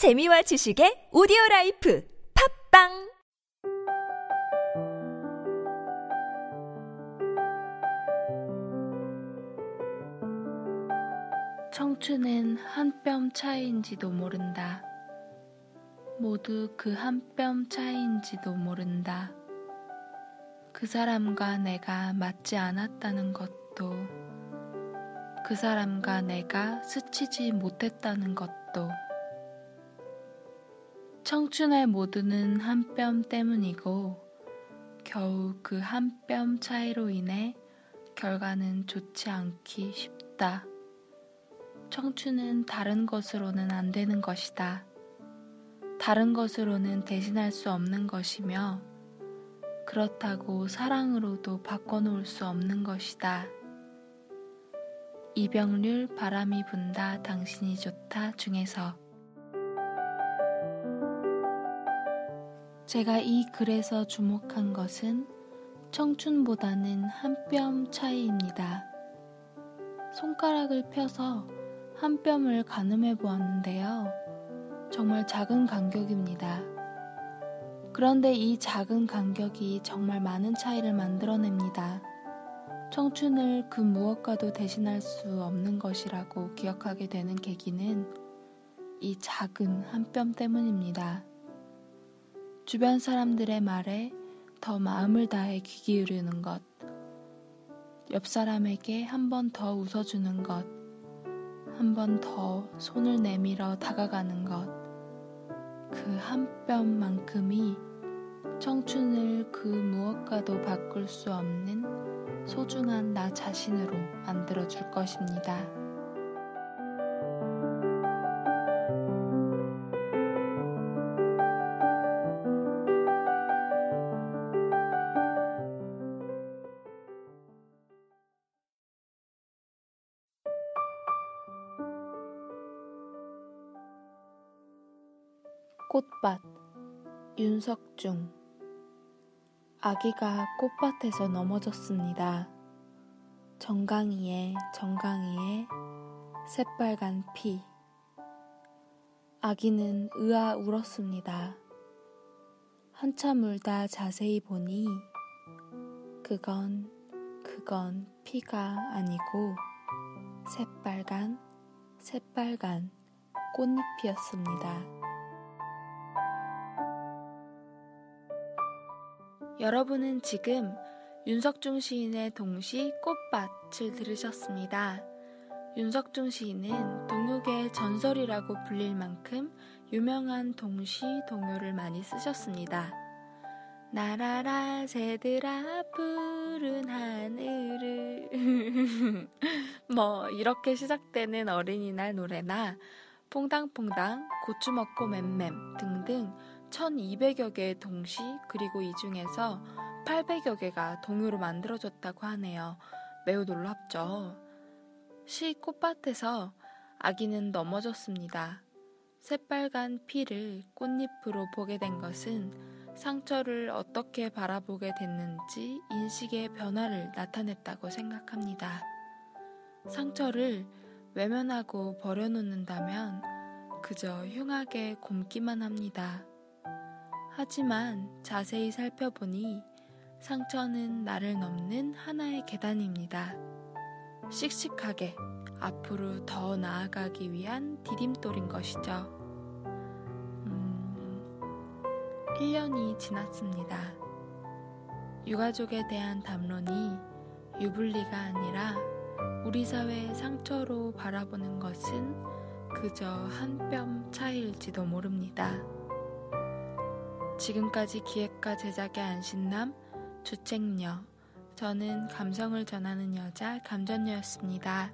재미와 지식의 오디오 라이프 팟빵 청춘은 한 뼘 차이인지도 모른다. 모두 그 한 뼘 차이인지도 모른다. 그 사람과 내가 맞지 않았다는 것도, 그 사람과 내가 스치지 못했다는 것도, 청춘의 모두는 한 뼘 때문이고, 겨우 그 한 뼘 차이로 인해 결과는 좋지 않기 쉽다. 청춘은 다른 것으로는 안 되는 것이다. 다른 것으로는 대신할 수 없는 것이며, 그렇다고 사랑으로도 바꿔놓을 수 없는 것이다. 이병률 바람이 분다 당신이 좋다 중에서 제가 이 글에서 주목한 것은 청춘보다는 한 뼘 차이입니다. 손가락을 펴서 한 뼘을 가늠해 보았는데요. 정말 작은 간격입니다. 그런데 이 작은 간격이 정말 많은 차이를 만들어냅니다. 청춘을 그 무엇과도 대신할 수 없는 것이라고 기억하게 되는 계기는 이 작은 한 뼘 때문입니다. 주변 사람들의 말에 더 마음을 다해 귀 기울이는 것, 옆 사람에게 한 번 더 웃어주는 것, 한 번 더 손을 내밀어 다가가는 것, 그 한 뼘만큼이 청춘을 그 무엇과도 바꿀 수 없는 소중한 나 자신으로 만들어 줄 것입니다. 꽃밭 윤석중 아기가 꽃밭에서 넘어졌습니다. 정강이에 정강이에 새빨간 피 아기는 으아 울었습니다. 한참 울다 자세히 보니 그건 그건 피가 아니고 새빨간 새빨간 꽃잎이었습니다. 여러분은 지금 윤석중 시인의 동시 꽃밭을 들으셨습니다. 윤석중 시인은 동요계의 전설이라고 불릴 만큼 유명한 동시 동요를 많이 쓰셨습니다. 나라라 새들아 푸른 하늘을 뭐 이렇게 시작되는 어린이날 노래나 퐁당퐁당 고추 먹고 맴맴 등등 1200여 개의 동시 그리고 이 중에서 800여 개가 동요로 만들어졌다고 하네요. 매우 놀랍죠. 시 꽃밭에서 아기는 넘어졌습니다. 새빨간 피를 꽃잎으로 보게 된 것은 상처를 어떻게 바라보게 됐는지 인식의 변화를 나타냈다고 생각합니다. 상처를 외면하고 버려놓는다면 그저 흉하게 곰기만 합니다. 하지만 자세히 살펴보니 상처는 나를 넘는 하나의 계단입니다. 씩씩하게 앞으로 더 나아가기 위한 디딤돌인 것이죠. 음, 1년이 지났습니다. 유가족에 대한 담론이 유불리가 아니라 우리 사회의 상처로 바라보는 것은 그저 한 뼘 차이일지도 모릅니다. 지금까지 기획과 제작의 안신남, 주책녀, 저는 감성을 전하는 여자 감전녀였습니다.